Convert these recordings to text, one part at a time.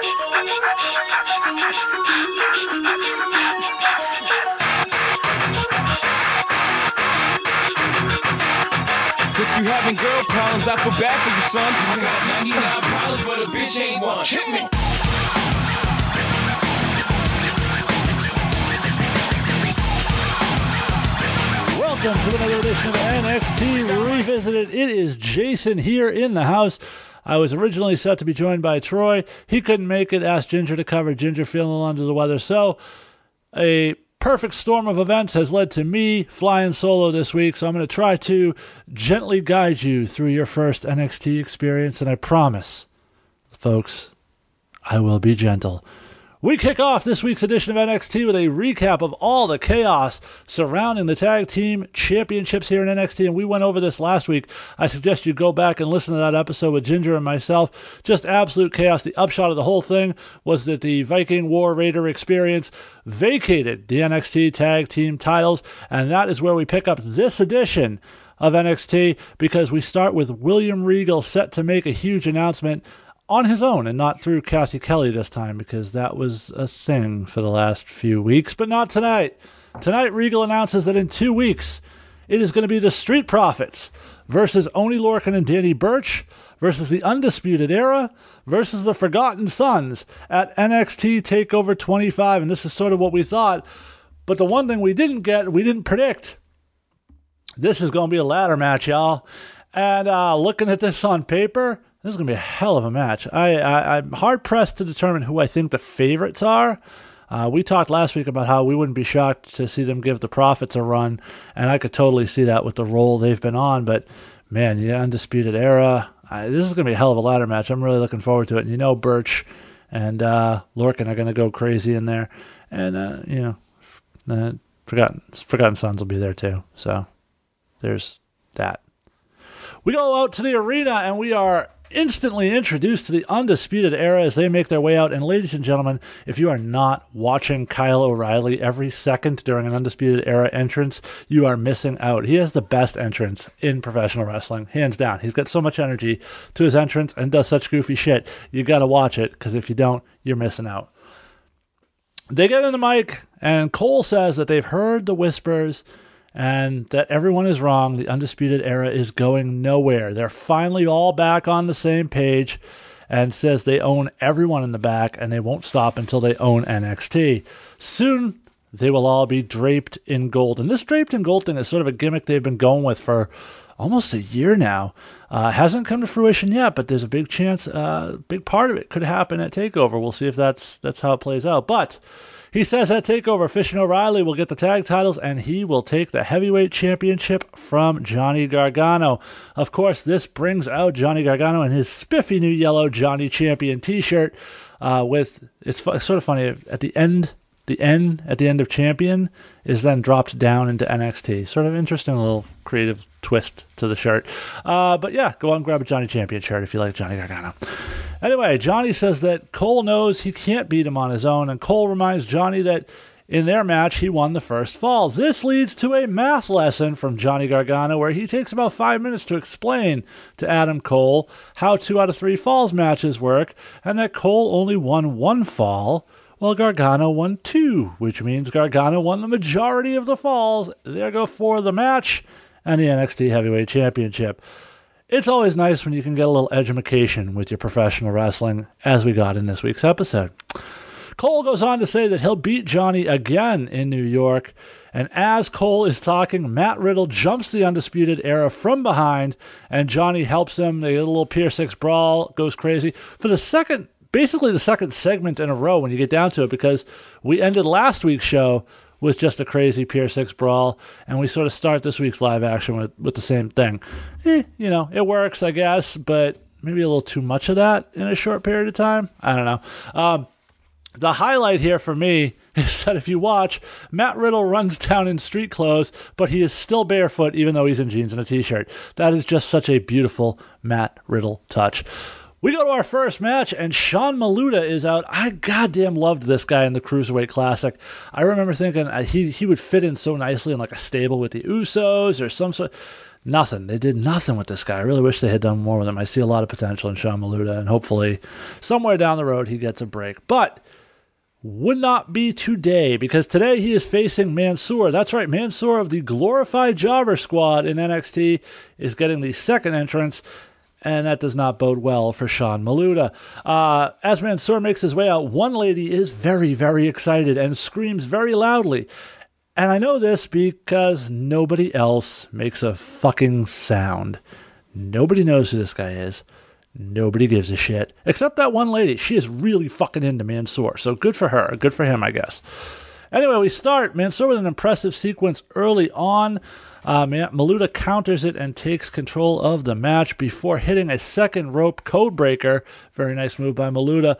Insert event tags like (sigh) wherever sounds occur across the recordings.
If you having girl problems, I feel bad for you, son. I got 99 problems, but a bitch ain't one. Hit me. Welcome to another edition of NXT Revisited. It is Jason here in the house. I was originally set to be joined by Troy. He couldn't make it, asked Ginger to cover. Ginger feeling under the weather. So, a perfect storm of events has led to me flying solo this week. So, I'm going to try to gently guide you through your first NXT experience. And I promise, folks, I will be gentle. We kick off this week's edition of NXT with a recap of all the chaos surrounding the tag team championships here in NXT, and we went over this last week. I suggest you go back and listen to that episode with Ginger and myself. Just absolute chaos. The upshot of the whole thing was that the Viking War Raider experience vacated the NXT tag team titles, and that is where we pick up this edition of NXT because we start with William Regal set to make a huge announcement on his own and not through Cathy Kelly this time because that was a thing for the last few weeks, but not tonight. Tonight, Regal announces that in two weeks, it is going to be the Street Profits versus Oni Lorcan and Danny Burch versus the Undisputed Era versus the Forgotten Sons at NXT TakeOver 25. And this is sort of what we thought. But the one thing we didn't get, we didn't predict, this is going to be a ladder match, y'all. And uh, looking at this on paper, this is going to be a hell of a match. I, I, am hard pressed to determine who I think the favorites are. Uh, we talked last week about how we wouldn't be shocked to see them give the Profits a run, and I could totally see that with the role they've been on. But man, the Undisputed Era, I, this is going to be a hell of a ladder match. I'm really looking forward to it. And you know, Burch and uh, Lorcan are going to go crazy in there, and uh, you know, uh, Forgotten Forgotten Sons will be there too. So there's that. We go out to the arena and we are instantly introduced to the Undisputed Era as they make their way out. And ladies and gentlemen, if you are not watching Kyle O'Reilly every second during an Undisputed Era entrance, you are missing out. He has the best entrance in professional wrestling, hands down. He's got so much energy to his entrance and does such goofy shit. You got to watch it because if you don't, you're missing out. They get in the mic, and Cole says that they've heard the whispers and that everyone is wrong. The Undisputed Era is going nowhere. They're finally all back on the same page and says they own everyone in the back and they won't stop until they own NXT. Soon they will all be draped in gold. And this draped in gold thing is sort of a gimmick they've been going with for almost a year now. Uh, hasn't come to fruition yet, but there's a big chance, a uh, big part of it could happen at Takeover. We'll see if that's that's how it plays out. But he says at TakeOver, Fish and O'Reilly will get the tag titles and he will take the heavyweight championship from Johnny Gargano. Of course, this brings out Johnny Gargano in his spiffy new yellow Johnny Champion t shirt. Uh, with it's sort of funny at the end the N at the end of champion is then dropped down into NXT. Sort of interesting little creative twist to the shirt. Uh, but yeah, go out and grab a Johnny Champion shirt if you like Johnny Gargano. Anyway, Johnny says that Cole knows he can't beat him on his own, and Cole reminds Johnny that in their match he won the first fall. This leads to a math lesson from Johnny Gargano where he takes about five minutes to explain to Adam Cole how two out of three falls matches work, and that Cole only won one fall. While Gargano won two, which means Gargano won the majority of the falls. There go for the match and the NXT Heavyweight Championship. It's always nice when you can get a little education with your professional wrestling, as we got in this week's episode. Cole goes on to say that he'll beat Johnny again in New York. And as Cole is talking, Matt Riddle jumps the Undisputed Era from behind, and Johnny helps him. They get a little Pier 6 brawl, goes crazy. For the second, basically the second segment in a row when you get down to it, because we ended last week's show with just a crazy Pier 6 brawl, and we sort of start this week's live action with, with the same thing. Eh, you know, it works, I guess, but maybe a little too much of that in a short period of time. I don't know. Um, the highlight here for me (laughs) is that if you watch, Matt Riddle runs down in street clothes, but he is still barefoot even though he's in jeans and a t shirt. That is just such a beautiful Matt Riddle touch. We go to our first match, and Sean Maluta is out. I goddamn loved this guy in the Cruiserweight Classic. I remember thinking uh, he he would fit in so nicely in like a stable with the Usos or some sort. nothing. They did nothing with this guy. I really wish they had done more with him. I see a lot of potential in Sean Maluta, and hopefully, somewhere down the road, he gets a break. But would not be today because today he is facing Mansoor. That's right, Mansoor of the glorified Jobber Squad in NXT is getting the second entrance. And that does not bode well for Sean Maluta. Uh, as Mansoor makes his way out, one lady is very, very excited and screams very loudly. And I know this because nobody else makes a fucking sound. Nobody knows who this guy is. Nobody gives a shit. Except that one lady. She is really fucking into Mansoor. So good for her. Good for him, I guess. Anyway, we start Mansoor with an impressive sequence early on. Uh, Maluta counters it and takes control of the match before hitting a second rope code breaker. Very nice move by Maluta.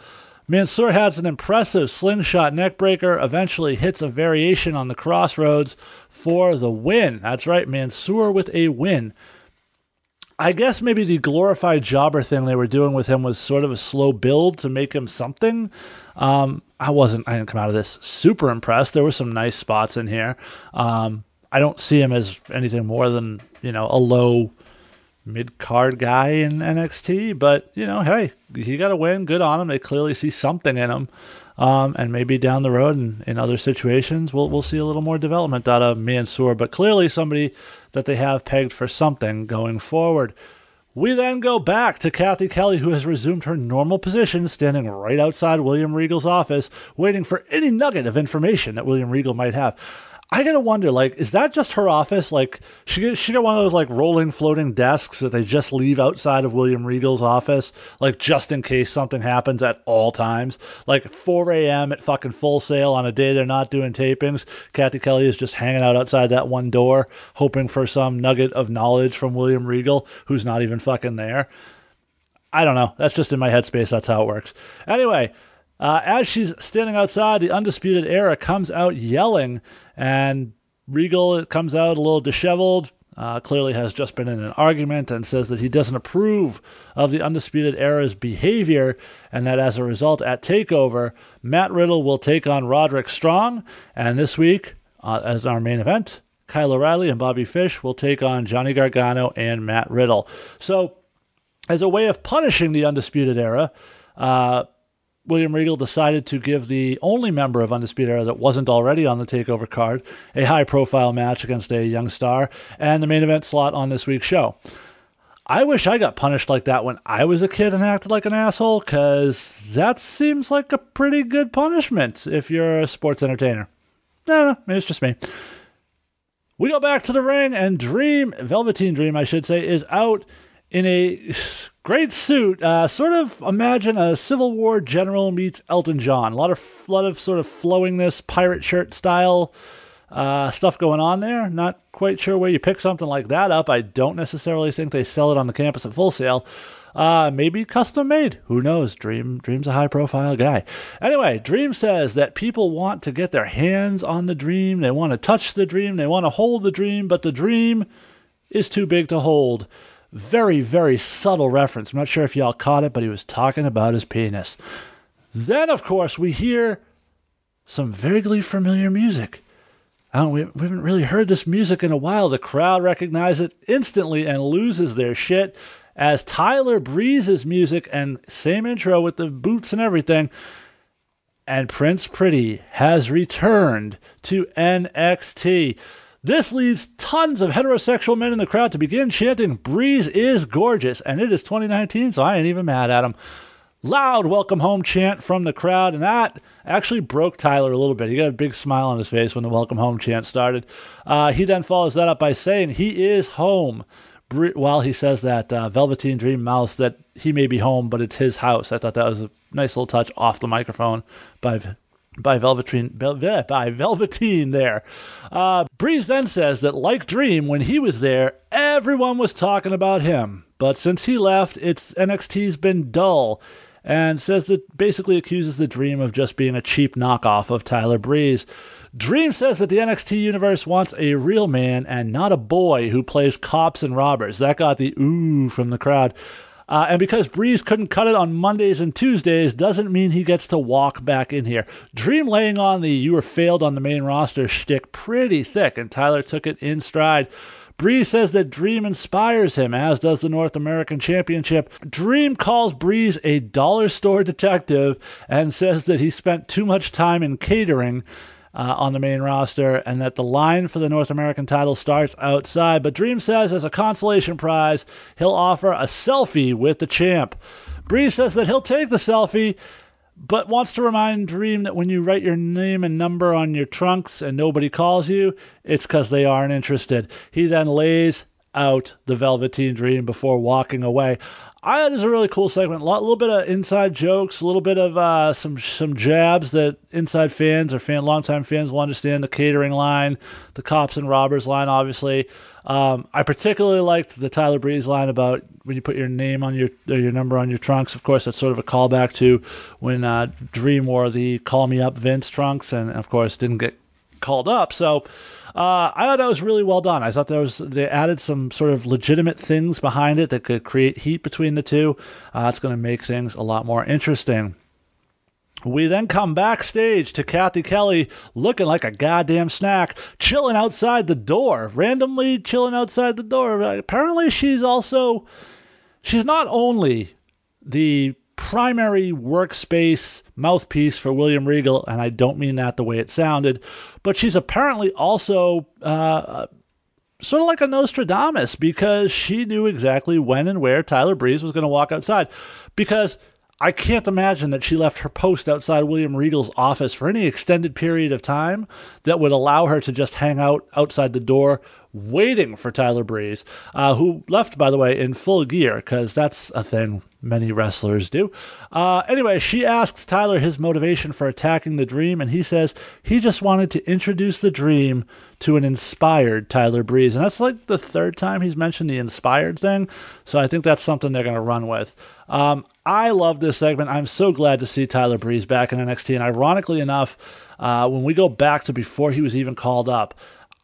Mansoor has an impressive slingshot neckbreaker, eventually hits a variation on the crossroads for the win. That's right, Mansoor with a win. I guess maybe the glorified jobber thing they were doing with him was sort of a slow build to make him something. Um, I wasn't, I didn't come out of this super impressed. There were some nice spots in here. Um, I don't see him as anything more than, you know, a low mid card guy in NXT, but you know, hey, he got a win. Good on him. They clearly see something in him. Um, and maybe down the road and in other situations, we'll we'll see a little more development out of Mansoor. But clearly, somebody that they have pegged for something going forward. We then go back to Cathy Kelly, who has resumed her normal position, standing right outside William Regal's office, waiting for any nugget of information that William Regal might have. I gotta wonder, like, is that just her office? Like, she she got one of those like rolling, floating desks that they just leave outside of William Regal's office, like just in case something happens at all times. Like 4 a.m. at fucking Full Sail on a day they're not doing tapings. Cathy Kelly is just hanging out outside that one door, hoping for some nugget of knowledge from William Regal, who's not even fucking there. I don't know. That's just in my headspace. That's how it works. Anyway, uh, as she's standing outside, the Undisputed Era comes out yelling, and Regal comes out a little disheveled. Uh, clearly has just been in an argument and says that he doesn't approve of the Undisputed Era's behavior, and that as a result, at TakeOver, Matt Riddle will take on Roderick Strong. And this week, uh, as our main event, Kyle O'Reilly and Bobby Fish will take on Johnny Gargano and Matt Riddle. So, as a way of punishing the Undisputed Era, uh, William Regal decided to give the only member of Undisputed Era that wasn't already on the TakeOver card a high profile match against a young star and the main event slot on this week's show. I wish I got punished like that when I was a kid and acted like an asshole, because that seems like a pretty good punishment if you're a sports entertainer. No, no, it's just me. We go back to the ring, and Dream, Velveteen Dream, I should say, is out in a great suit. Uh, sort of imagine a Civil War general meets Elton John. A lot of lot of sort of flowingness, pirate shirt style uh, stuff going on there. Not quite sure where you pick something like that up. I don't necessarily think they sell it on the campus at Full Sail. Uh, maybe custom made. Who knows? Dream Dream's a high profile guy. Anyway, Dream says that people want to get their hands on the dream. They want to touch the dream. They want to hold the dream, but the dream is too big to hold. Very, very subtle reference. I'm not sure if y'all caught it, but he was talking about his penis. Then, of course, we hear some vaguely familiar music. We, we haven't really heard this music in a while. The crowd recognizes it instantly and loses their shit as Tyler Breeze's music and same intro with the boots and everything. And Prince Pretty has returned to NXT. This leads tons of heterosexual men in the crowd to begin chanting, Breeze is gorgeous. And it is 2019, so I ain't even mad at him. Loud welcome home chant from the crowd, and that actually broke Tyler a little bit. He got a big smile on his face when the welcome home chant started. Uh, he then follows that up by saying he is home. While he says that uh, Velveteen Dream Mouse that he may be home, but it's his house. I thought that was a nice little touch off the microphone by by Velveteen, by Velveteen there. Uh, Breeze then says that, like Dream, when he was there, everyone was talking about him. But since he left, it's NXT's been dull, and says that basically accuses the Dream of just being a cheap knockoff of Tyler Breeze. Dream says that the NXT universe wants a real man and not a boy who plays cops and robbers. That got the ooh from the crowd. Uh, and because Breeze couldn't cut it on Mondays and Tuesdays doesn't mean he gets to walk back in here. Dream laying on the you were failed on the main roster shtick pretty thick, and Tyler took it in stride. Breeze says that Dream inspires him, as does the North American Championship. Dream calls Breeze a dollar store detective and says that he spent too much time in catering. Uh, on the main roster, and that the line for the North American title starts outside. But Dream says, as a consolation prize, he'll offer a selfie with the champ. Breeze says that he'll take the selfie, but wants to remind Dream that when you write your name and number on your trunks and nobody calls you, it's because they aren't interested. He then lays out the Velveteen Dream before walking away. I thought it was a really cool segment. A lot, little bit of inside jokes, a little bit of uh, some some jabs that inside fans or fan longtime fans will understand. The catering line, the cops and robbers line, obviously. Um, I particularly liked the Tyler Breeze line about when you put your name on your your number on your trunks. Of course, that's sort of a callback to when uh, Dream wore the "Call Me Up" Vince trunks, and of course didn't get called up. So uh, I thought that was really well done. I thought there was they added some sort of legitimate things behind it that could create heat between the two. Uh, it's going to make things a lot more interesting. We then come backstage to Cathy Kelly looking like a goddamn snack, chilling outside the door, randomly chilling outside the door. Apparently, she's also, she's not only the primary workspace mouthpiece for William Regal, and I don't mean that the way it sounded, but she's apparently also uh, sort of like a Nostradamus because she knew exactly when and where Tyler Breeze was going to walk outside. Because I can't imagine that she left her post outside William Regal's office for any extended period of time that would allow her to just hang out outside the door waiting for Tyler Breeze, uh, who left, by the way, in full gear, because that's a thing many wrestlers do. Uh, anyway, she asks Tyler his motivation for attacking the dream, and he says he just wanted to introduce the dream to an inspired Tyler Breeze. And that's like the third time he's mentioned the inspired thing. So I think that's something they're going to run with. Um, I love this segment. I'm so glad to see Tyler Breeze back in NXT. And ironically enough, uh, when we go back to before he was even called up,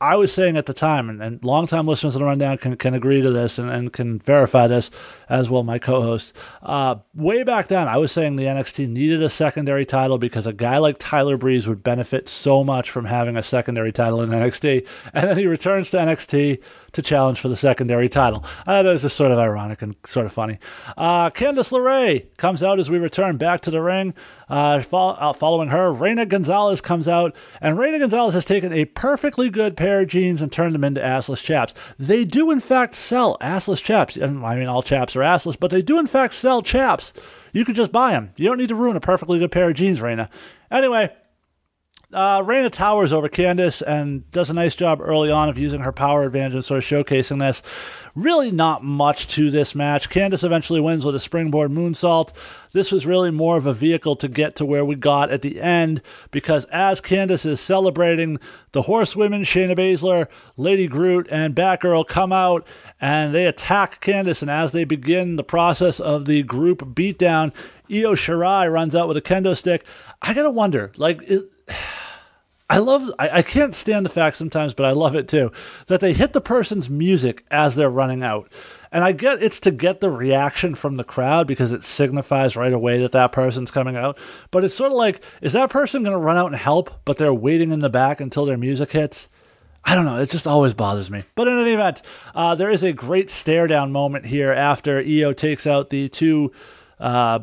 I was saying at the time, and, and longtime listeners of the rundown can, can agree to this and, and can verify this as well, my co host. Uh, way back then, I was saying the NXT needed a secondary title because a guy like Tyler Breeze would benefit so much from having a secondary title in NXT. And then he returns to NXT to challenge for the secondary title. Uh, that was just sort of ironic and sort of funny. Uh, Candice LeRae comes out as we return back to the ring. Uh, fo- uh, following her, Reina Gonzalez comes out, and Reina Gonzalez has taken a perfectly good pair of jeans and turned them into assless chaps. They do, in fact, sell assless chaps. I mean, all chaps are assless, but they do, in fact, sell chaps. You can just buy them. You don't need to ruin a perfectly good pair of jeans, Reina. Anyway, uh, towers over Candice and does a nice job early on of using her power advantage and sort of showcasing this. Really, not much to this match. Candice eventually wins with a springboard moonsault. This was really more of a vehicle to get to where we got at the end because as Candice is celebrating, the horsewomen, Shayna Baszler, Lady Groot, and Batgirl come out and they attack Candice. And as they begin the process of the group beatdown, Io Shirai runs out with a kendo stick. I gotta wonder, like, I love, I, I can't stand the fact sometimes, but I love it too, that they hit the person's music as they're running out. And I get it's to get the reaction from the crowd because it signifies right away that that person's coming out. But it's sort of like, is that person going to run out and help, but they're waiting in the back until their music hits? I don't know. It just always bothers me. But in any event, uh, there is a great stare down moment here after Io takes out the two uh,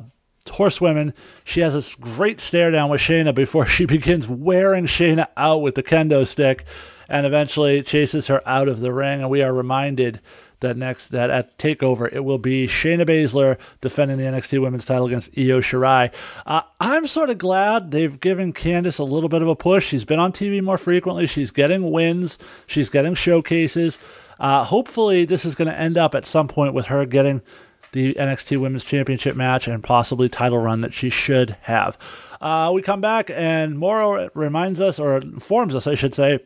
horsewomen. She has this great stare down with Shayna before (laughs) she begins wearing Shayna out with the kendo stick and eventually chases her out of the ring. And we are reminded that next that at Takeover it will be Shayna Baszler defending the NXT Women's Title against Io Shirai. Uh, I'm sort of glad they've given Candice a little bit of a push. She's been on TV more frequently. She's getting wins. She's getting showcases. Uh, hopefully, this is going to end up at some point with her getting the NXT Women's Championship match and possibly title run that she should have. Uh, we come back and Mauro reminds us, or informs us, I should say,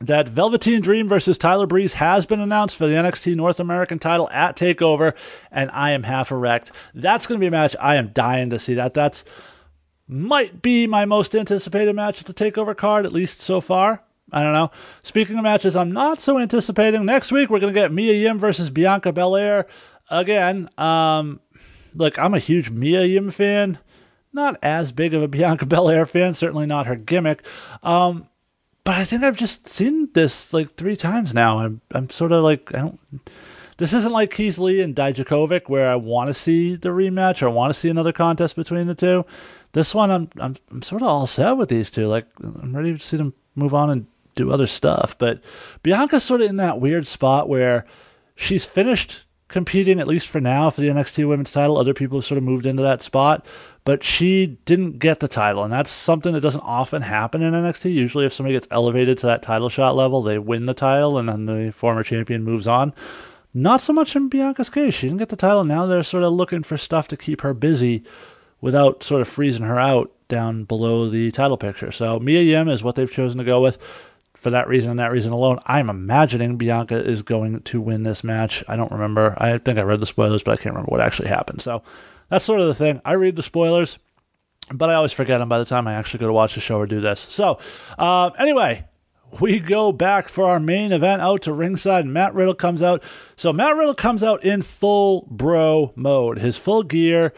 that Velveteen Dream versus Tyler Breeze has been announced for the NXT North American title at TakeOver, and I am half erect. That's going to be a match I am dying to see. That that's might be my most anticipated match at the TakeOver card, at least so far. I don't know. Speaking of matches, I'm not so anticipating. Next week we're going to get Mia Yim versus Bianca Belair again, um, look, I'm a huge Mia Yim fan. Not as big of a (laughs) Bianca Belair fan, certainly not her gimmick. Um, but I think I've just seen this like three times now. I'm I'm sort of like I don't. This isn't like Keith Lee and Dijakovic where I want to see the rematch or want to see another contest between the two. This one, I'm I'm I'm sort of all set with these two. Like I'm ready to see them move on and do other stuff. But Bianca's sort of in that weird spot where she's finished competing at least for now for the NXT Women's Title. Other people have sort of moved into that spot, but she didn't get the title, and that's something that doesn't often happen in NXT. Usually, if somebody gets elevated to that title shot level, they win the title, and then the former champion moves on. Not so much in Bianca's case. She didn't get the title. Now they're sort of looking for stuff to keep her busy without sort of freezing her out down below the title picture. So Mia Yim is what they've chosen to go with for that reason and that reason alone, I'm imagining Bianca is going to win this match. I don't remember. I think I read the spoilers, but I can't remember what actually happened. So that's sort of the thing. I read the spoilers, but I always forget them by the time I actually go to watch the show or do this. So uh, anyway, we go back for our main event out to ringside. And Matt Riddle comes out. So Matt Riddle comes out in full bro mode, his full gear,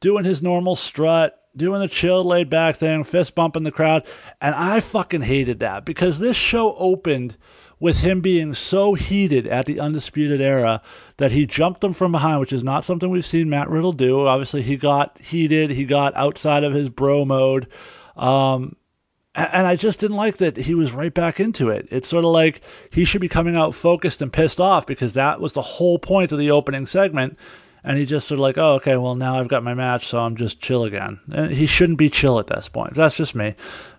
doing his normal strut doing the chill, laid back thing, fist bumping the crowd. And I fucking hated that because this show opened with him being so heated at the Undisputed Era that he jumped them from behind, which is not something we've seen Matt Riddle do. Obviously, he got heated, he got outside of his bro mode. Um, and I just didn't like that he was right back into it. It's sort of like he should be coming out focused and pissed off because that was the whole point of the opening segment and he just sort of like, oh, okay, well now I've got my match, so I'm just chill again. And he shouldn't be chill at this point. That's just me.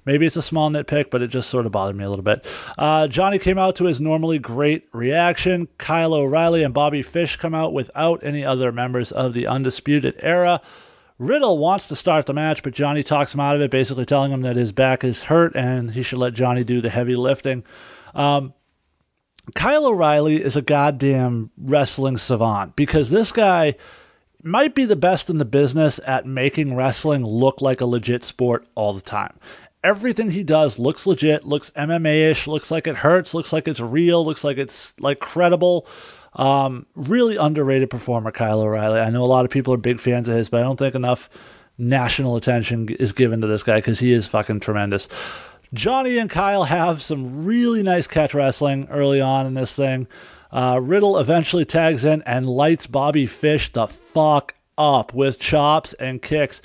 Maybe it's a small nitpick, but it just sort of bothered me a little bit. Uh, Johnny came out to his normally great reaction. Kyle O'Reilly and Bobby Fish come out without any other members of the Undisputed Era. Riddle wants to start the match, but Johnny talks him out of it, basically telling him that his back is hurt and he should let Johnny do the heavy lifting. Um, Kyle O'Reilly is a goddamn wrestling savant because this guy might be the best in the business at making wrestling look like a legit sport all the time. Everything he does looks legit, looks MMA ish, looks like it hurts, looks like it's real, looks like it's like credible. Um, really underrated performer, Kyle O'Reilly. I know a lot of people are big fans of his, but I don't think enough national attention is given to this guy because he is fucking tremendous. Johnny and Kyle have some really nice catch wrestling early on in this thing. Uh, Riddle eventually tags in and lights Bobby Fish the fuck up with chops and kicks.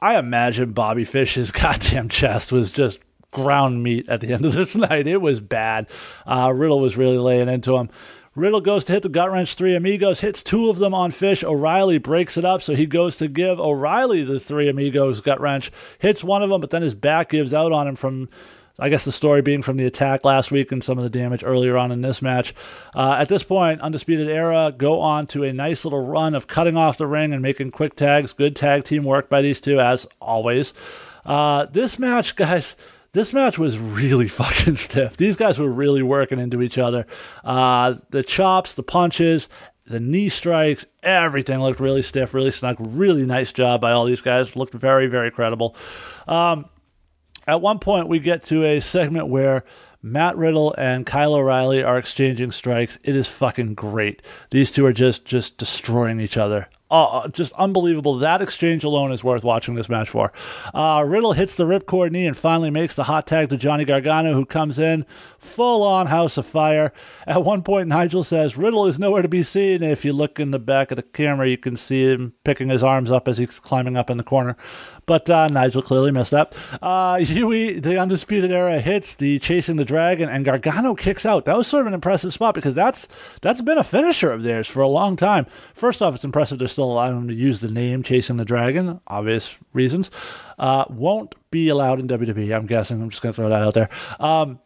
I imagine Bobby Fish's (laughs) goddamn chest was just ground meat at the end of this (laughs) night. It was bad. Uh, Riddle was really laying into him. Riddle goes to hit the gut wrench. Three amigos hits two of them on Fish. O'Reilly breaks it up, so he goes to give O'Reilly the three amigos gut wrench. Hits one of them, but then his back gives out on him from. I guess the story being from the attack last week and some of the damage earlier on in this match. Uh, at this point, Undisputed Era go on to a nice little run of cutting off the ring and making quick tags. Good tag team work by these two, as always. Uh, this match, (laughs) guys, this match was really (laughs) fucking stiff. These guys were really working into each other. Uh, the chops, the punches, the knee strikes, everything looked really stiff, really snug. Really nice job by all these guys. Looked very, very credible. Um, at one point, we get to a segment where Matt Riddle and Kyle O'Reilly are exchanging strikes. It is fucking great. These two are just just destroying each other uh, just unbelievable. That exchange alone is worth watching this match for. Uh, Riddle hits the ripcord knee and finally makes the hot tag to Johnny Gargano, who comes in full on House of Fire. At one point, Nigel says Riddle is nowhere to be seen. If you look in the back of the camera, you can see him picking his arms up as he's climbing up in the corner. But uh, Nigel clearly missed that. Uh, (laughs) the Undisputed Era, hits the Chasing the Dragon, and Gargano kicks out. That was sort of an impressive spot because that's that's been a finisher of theirs for a long time. First off, it's impressive they're still allowing them to use the name Chasing the Dragon, obvious reasons. Uh, won't be allowed in WWE, I'm guessing. I'm just going to throw that out there. Um,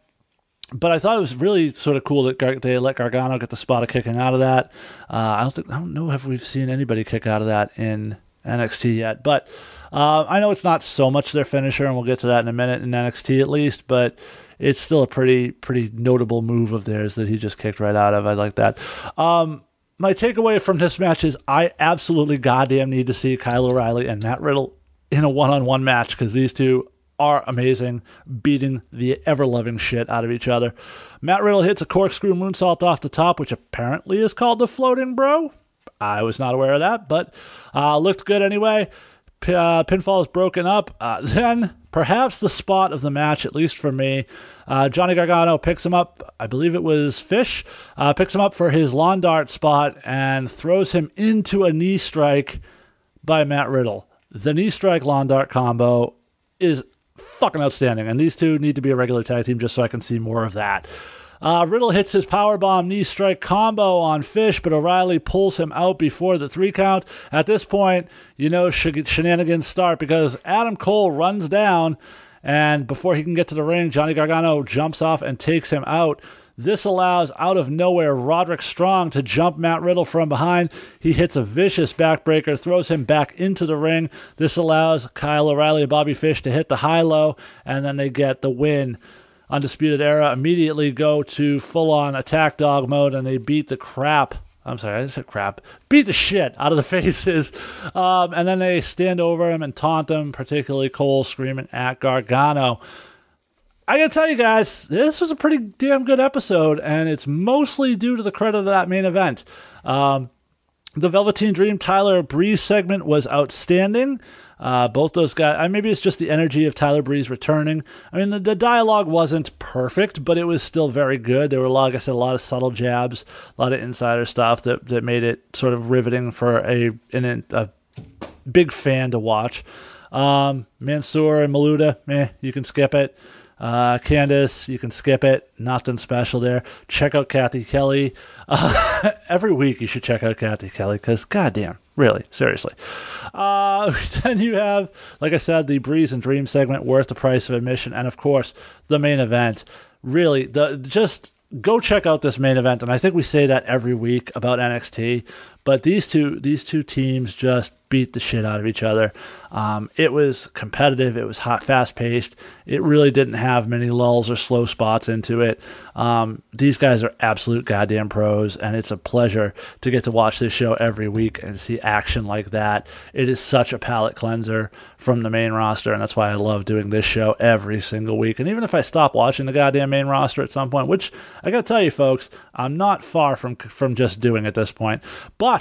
but I thought it was really sort of cool that Gar- they let Gargano get the spot of kicking out of that. Uh, I don't think I don't know if we've seen anybody kick out of that in NXT yet, but uh, I know it's not so much their finisher, and we'll get to that in a minute in NXT at least, but it's still a pretty pretty notable move of theirs that he just kicked right out of. I like that. Um, my takeaway from this match is I absolutely goddamn need to see Kyle O'Reilly and Matt Riddle in a one-on-one match because these two are amazing, beating the ever loving shit out of each other. Matt Riddle hits a corkscrew moonsault off the top, which apparently is called the floating bro. I was not aware of that, but uh, looked good anyway. uh, pinfall is broken up. Uh, (laughs) then, perhaps the spot of the match, at least for me, uh, Johnny Gargano picks him up. I believe it was Fish. Uh, picks him up for his lawn dart spot and throws him into a knee strike by Matt Riddle. The knee strike lawn dart combo is fucking outstanding, and these two need to be a regular tag team just so I can see more of that. Uh, Riddle hits his powerbomb knee strike combo on Fish, but O'Reilly pulls him out before the three count. At this point, you know sh- shenanigans start because Adam Cole runs down, and before he can get to the ring, Johnny Gargano jumps off and takes him out. This allows out of nowhere Roderick Strong to jump Matt Riddle from behind. He hits a vicious backbreaker, throws him back into the ring. This allows Kyle O'Reilly and Bobby Fish to hit the high low, and then they get the win. Undisputed Era immediately go to full on attack dog mode and they beat the crap. I'm sorry, I said crap. Beat the shit out of the (laughs) faces. Um, and then they stand over him and taunt them, particularly Cole screaming at Gargano. I gotta tell you guys, this was a pretty damn good episode, and it's mostly due to the credit of that main event. Um, the Velveteen Dream Tyler Breeze segment was outstanding. Uh, both those guys, uh, maybe it's just the energy of Tyler Breeze returning. I mean, the, the, dialogue wasn't perfect, but it was still very good. There were, like I said, a lot of subtle jabs, a lot of insider stuff that, that made it sort of riveting for a, an, a big fan to watch. Um, Mansoor and Maluta, eh, you can skip it. Uh, Candice, you can skip it. Nothing special there. Check out Cathy Kelly. Uh, (laughs) every week you should check out Cathy Kelly because, goddamn, really, seriously. Uh, (laughs) then you have, like I said, the Breeze and Dream segment worth the price of admission, and of course the main event. Really, the just go check out this main event, and I think we say that every week about NXT. But these two these two teams just beat the shit out of each other. Um, it was competitive. It was hot, fast paced. It really didn't have many lulls or slow spots into it. Um, these guys are absolute goddamn pros, and it's a pleasure to get to watch this show every week and see action like that. It is such a palate cleanser from the main roster, and that's why I love doing this show every single week. And even if I stop watching the goddamn main roster at some point, which I gotta tell you, folks, I'm not far from from just doing at this point, but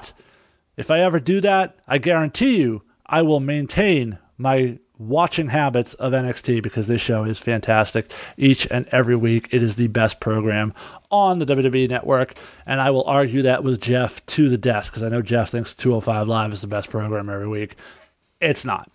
if I ever do that, I guarantee you I will maintain my watching habits of NXT because this show is fantastic each and every week. It is the best program on the WWE network, and I will argue that with Jeff to the death because I know Jeff thinks 205 Live is the best program every week. It's not.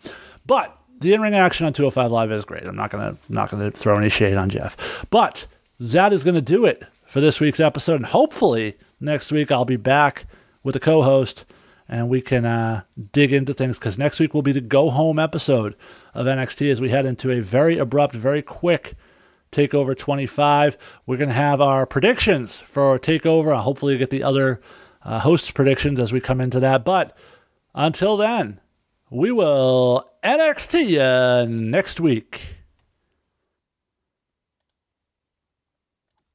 But the in-ring action on 205 Live is great. I'm not gonna not gonna throw any shade on Jeff. But that is gonna do it for this week's episode, and hopefully next week I'll be back with a co-host and we can uh, dig into things because next week will be the go home episode of NXT as we head into a very abrupt, very quick Takeover 25. We're going to have our predictions for Takeover. Hopefully, get the other uh, hosts' predictions as we come into that. But until then, we will NXT you next week.